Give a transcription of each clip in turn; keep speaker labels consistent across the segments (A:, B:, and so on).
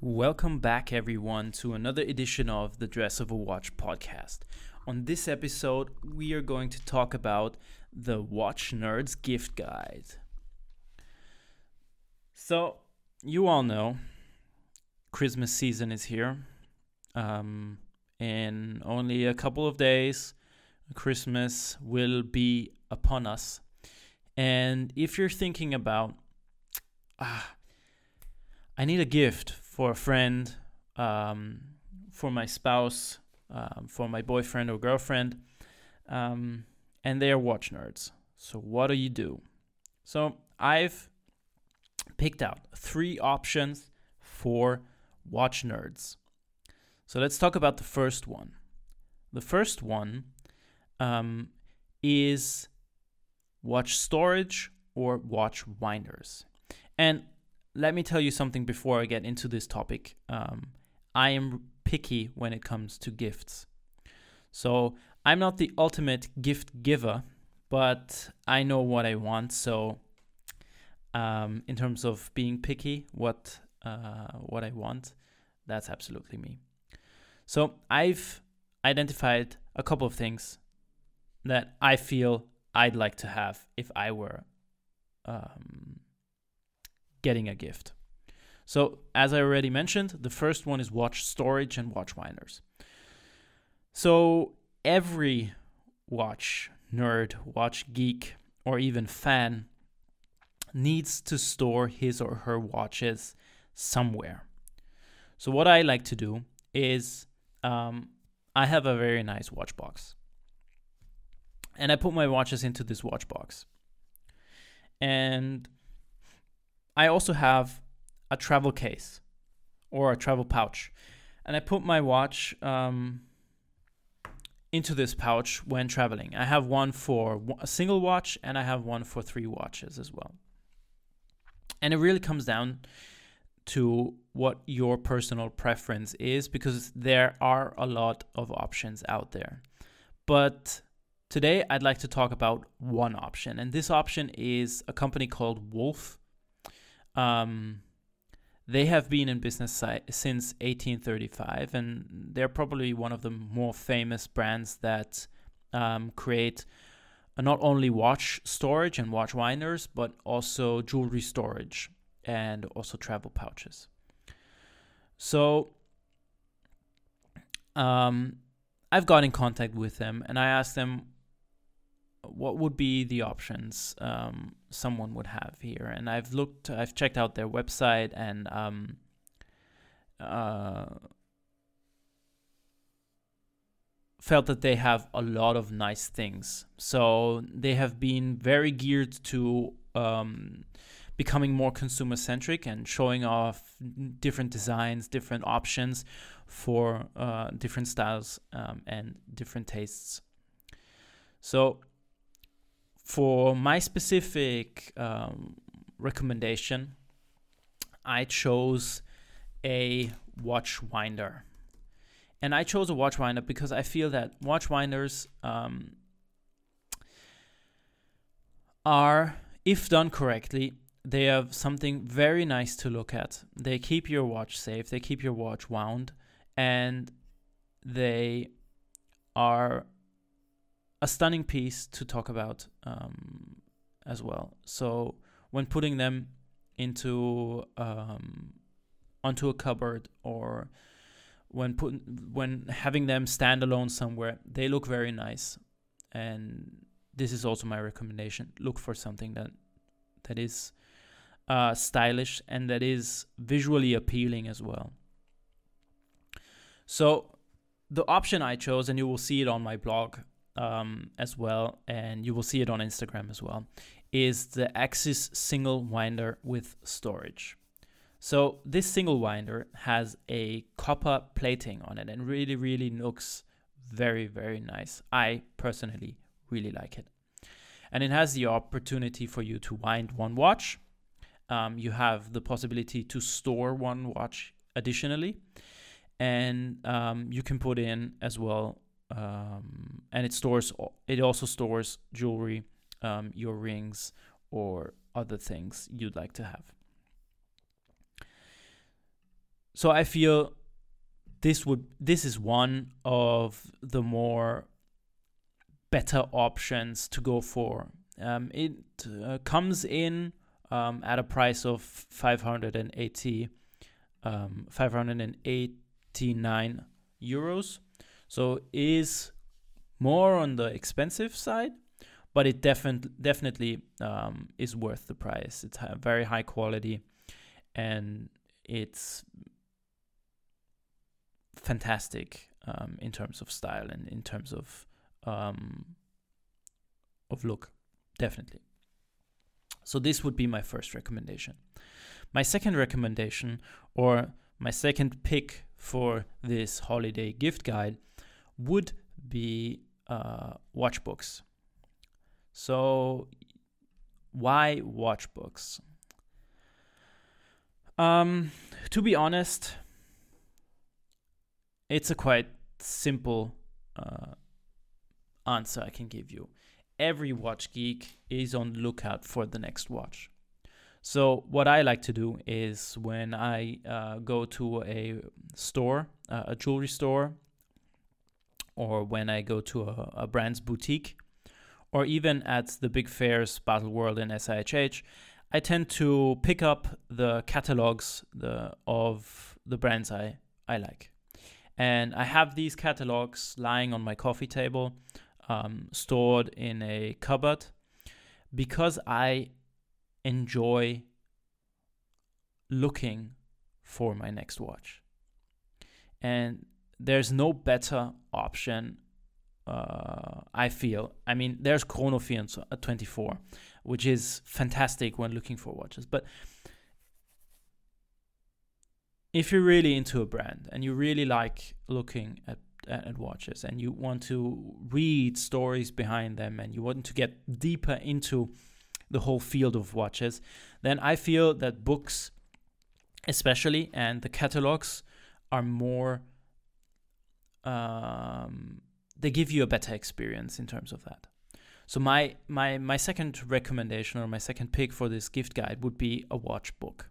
A: Welcome back, everyone, to another edition of the Dress of a Watch podcast. On this episode, we are going to talk about the Watch Nerds Gift Guide. So, you all know Christmas season is here. Um, in only a couple of days, Christmas will be upon us. And if you're thinking about, ah, I need a gift for a friend, um, for my spouse, um, for my boyfriend or girlfriend, um, and they are watch nerds. So, what do you do? So, I've picked out three options for watch nerds. So, let's talk about the first one. The first one um, is watch storage or watch winders. And let me tell you something before I get into this topic. Um, I am picky when it comes to gifts. So I'm not the ultimate gift giver, but I know what I want. So um, in terms of being picky, what uh, what I want, that's absolutely me. So I've identified a couple of things that I feel I'd like to have if I were um, getting a gift. So, as I already mentioned, the first one is watch storage and watch winders. So, every watch nerd, watch geek, or even fan needs to store his or her watches somewhere. So, what I like to do is um, I have a very nice watch box. And I put my watches into this watch box. And I also have a travel case or a travel pouch. And I put my watch um, into this pouch when traveling. I have one for a single watch and I have one for three watches as well. And it really comes down to what your personal preference is because there are a lot of options out there. But today I'd like to talk about one option, and this option is a company called Wolf um, they have been in business since 1835, and they're probably one of the more famous brands that um, create not only watch storage and watch winders, but also jewelry storage and also travel pouches. So, um, I've got in contact with them and I asked them what would be the options um, someone would have here? And I've looked, I've checked out their website and um, uh, felt that they have a lot of nice things. So they have been very geared to um, becoming more consumer centric and showing off different designs, different options for uh, different styles um, and different tastes. So for my specific um, recommendation, I chose a watch winder. And I chose a watch winder because I feel that watch winders um, are, if done correctly, they have something very nice to look at. They keep your watch safe, they keep your watch wound, and they are a stunning piece to talk about um, as well. So when putting them into um, onto a cupboard or when put when having them stand alone somewhere, they look very nice. And this is also my recommendation: look for something that that is uh, stylish and that is visually appealing as well. So the option I chose, and you will see it on my blog, um, as well, and you will see it on Instagram as well, is the Axis single winder with storage. So this single winder has a copper plating on it and really, really looks very, very nice. I personally really like it. And it has the opportunity for you to wind one watch. Um, you have the possibility to store one watch additionally. And um, you can put in as well um, and it stores it also stores jewelry, um, your rings, or other things you'd like to have. so I feel this would this is one of the more better options to go for. Um, it uh, comes in um, at a price of 580 um, 589 euros so is more on the expensive side but it definitely definitely um, is worth the price it's very high quality and it's fantastic um, in terms of style and in terms of um, of look definitely so this would be my first recommendation. My second recommendation, or my second pick for this holiday gift guide, would be uh, watch books. So, why watch books? Um, to be honest, it's a quite simple uh, answer I can give you every watch geek is on lookout for the next watch. So what I like to do is when I uh, go to a store, uh, a jewelry store, or when I go to a, a, brand's boutique, or even at the big fairs, Baselworld and SIHH, I tend to pick up the catalogs the, of the brands I, I like. And I have these catalogs lying on my coffee table um, stored in a cupboard because I enjoy looking for my next watch. And there's no better option, uh, I feel. I mean, there's Chrono Chronofiance at 24, which is fantastic when looking for watches. But if you're really into a brand and you really like looking at and watches and you want to read stories behind them and you want to get deeper into the whole field of watches, then I feel that books, especially, and the catalogs are more. Um, they give you a better experience in terms of that. So my my my second recommendation or my second pick for this gift guide would be a watch book.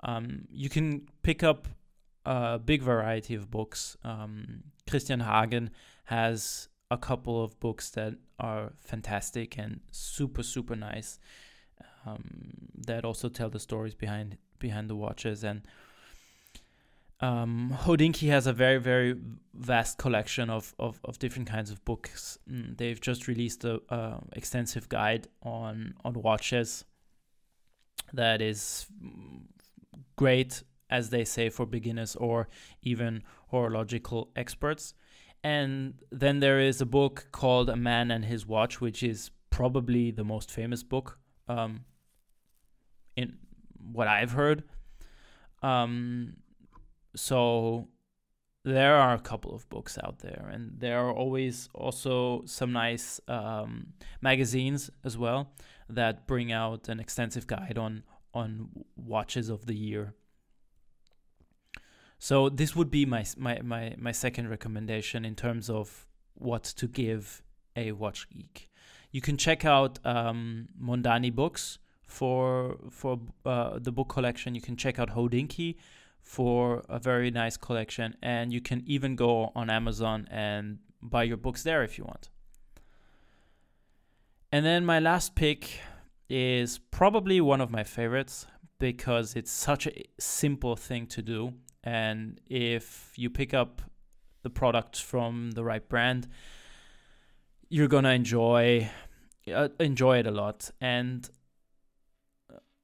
A: Um, you can pick up a big variety of books. Um, Christian Hagen has a couple of books that are fantastic and super super nice. Um, that also tell the stories behind behind the watches and um, Hodinkee has a very very vast collection of, of, of different kinds of books. Mm, they've just released a, a, extensive guide on on watches that is great as they say, for beginners or even horological experts. And then there is a book called A Man and His Watch, which is probably the most famous book um, in what I've heard. Um, so there are a couple of books out there, and there are always also some nice um, magazines as well that bring out an extensive guide on on watches of the year so this would be my my my my second recommendation in terms of what to give a watch geek. You can check out um, Mondani books for for uh, the book collection. You can check out Hodinkee for a very nice collection, and you can even go on Amazon and buy your books there if you want. And then my last pick is probably one of my favorites because it's such a simple thing to do and if you pick up the product from the right brand, you're gonna enjoy uh, enjoy it a lot. And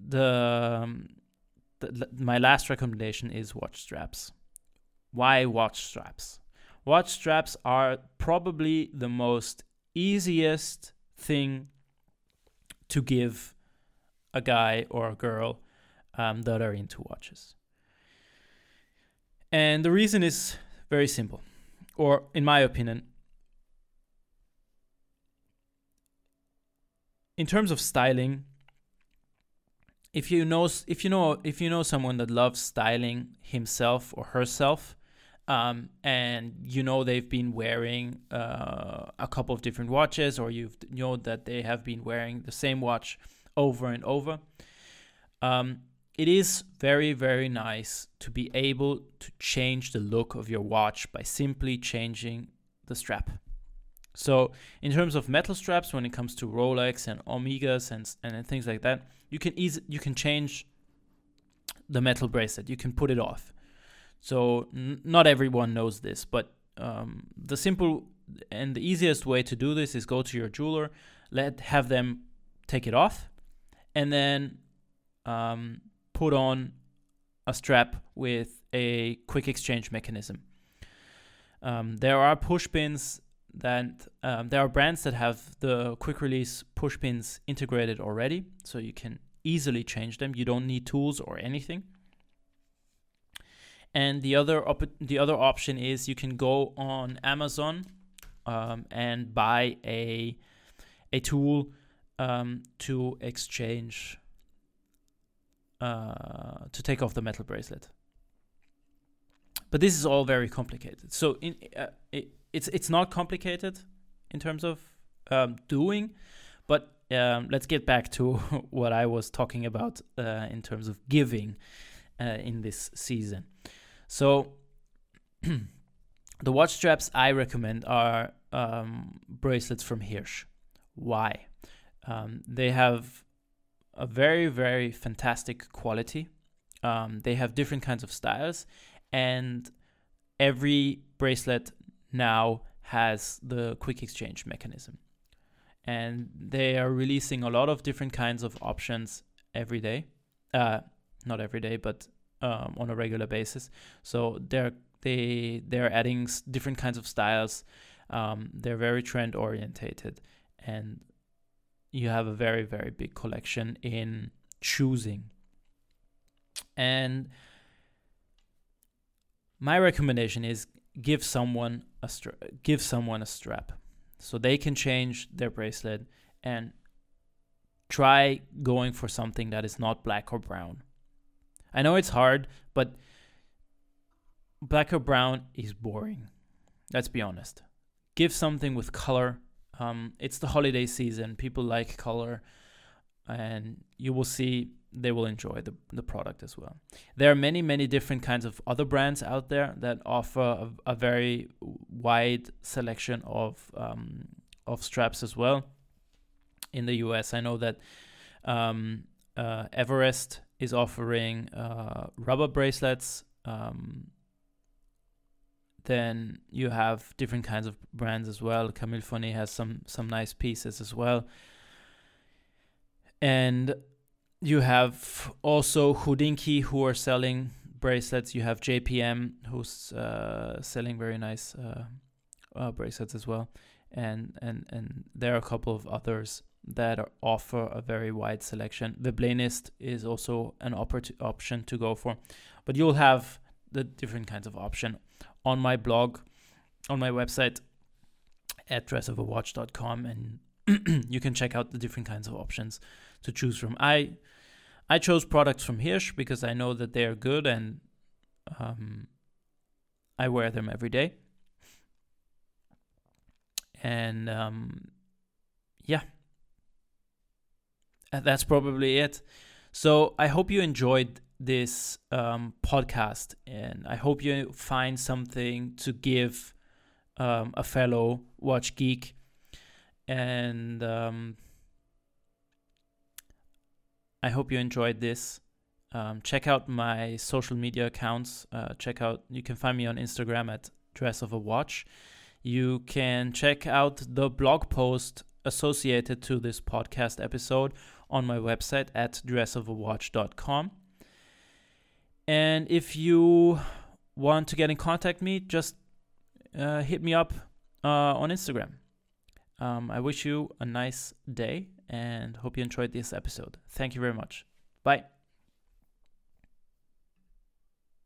A: the, um, the my last recommendation is watch straps. Why watch straps? Watch straps are probably the most easiest thing to give a guy or a girl um, that are into watches. And the reason is very simple, or in my opinion, in terms of styling, if you know if you know if you know someone that loves styling himself or herself, um, and you know they've been wearing uh, a couple of different watches, or you've know that they have been wearing the same watch over and over, um, it is very, very nice to be able to change the look of your watch by simply changing the strap. So, in terms of metal straps, when it comes to Rolex and Omegas and, and things like that, you can easy, you can change the metal bracelet. You can put it off. So, n- not everyone knows this, but um, the simple and the easiest way to do this is go to your jeweler, let have them take it off, and then um, put on a strap with a quick exchange mechanism. Um, there are push pins that um, there are brands that have the quick release push pins integrated already, so you can easily change them. You don't need tools or anything. And the other op- the other option is you can go on Amazon um, and buy a a tool um, to exchange uh, to take off the metal bracelet. But this is all very complicated. So in, uh, it, it's it's not complicated in terms of um, doing, but um, let's get back to what I was talking about uh, in terms of giving uh, in this season. So the watch straps I recommend are um, bracelets from Hirsch. Why? Um, they have a very very fantastic quality. Um, they have different kinds of styles, and every bracelet now has the quick exchange mechanism. And they are releasing a lot of different kinds of options every day. Uh, not every day, but um, on a regular basis. So they're they they're adding s- different kinds of styles. Um, they're very trend orientated, and you have a very very big collection in choosing. And my recommendation is give someone a stra- give someone a strap so they can change their bracelet and try going for something that is not black or brown. I know it's hard, but black or brown is boring. Let's be honest. Give something with color. Um, it's the holiday season. People like color, and you will see they will enjoy the, the product as well. There are many, many different kinds of other brands out there that offer a, a very wide selection of um, of straps as well. In the US, I know that um, uh, Everest is offering uh, rubber bracelets. Um, then you have different kinds of brands as well. Camille Fournier has some some nice pieces as well. And you have also Hodinkee who are selling bracelets. You have JPM who's uh, selling very nice uh, uh, bracelets as well, and and and there are a couple of others that offer a very wide selection. The Veblenist is also an oppor- option to go for, but you'll have the different kinds of option on my blog, on my website at dressofawatch.com, and you can check out the different kinds of options to choose from. I I chose products from Hirsch because I know that they are good and um, I wear them every day. And um, yeah, that's probably it. So I hope you enjoyed this um, podcast and I hope you find something to give um, a fellow watch geek. And um, I hope you enjoyed this. Um, check out my social media accounts. Uh, check out, you can find me on Instagram at Dress of a Watch. You can check out the blog post associated to this podcast episode on my website at dressofawatch.com. And if you want to get in contact me, just uh, hit me up uh, on Instagram. Um, I wish you a nice day and hope you enjoyed this episode. Thank you very much. Bye.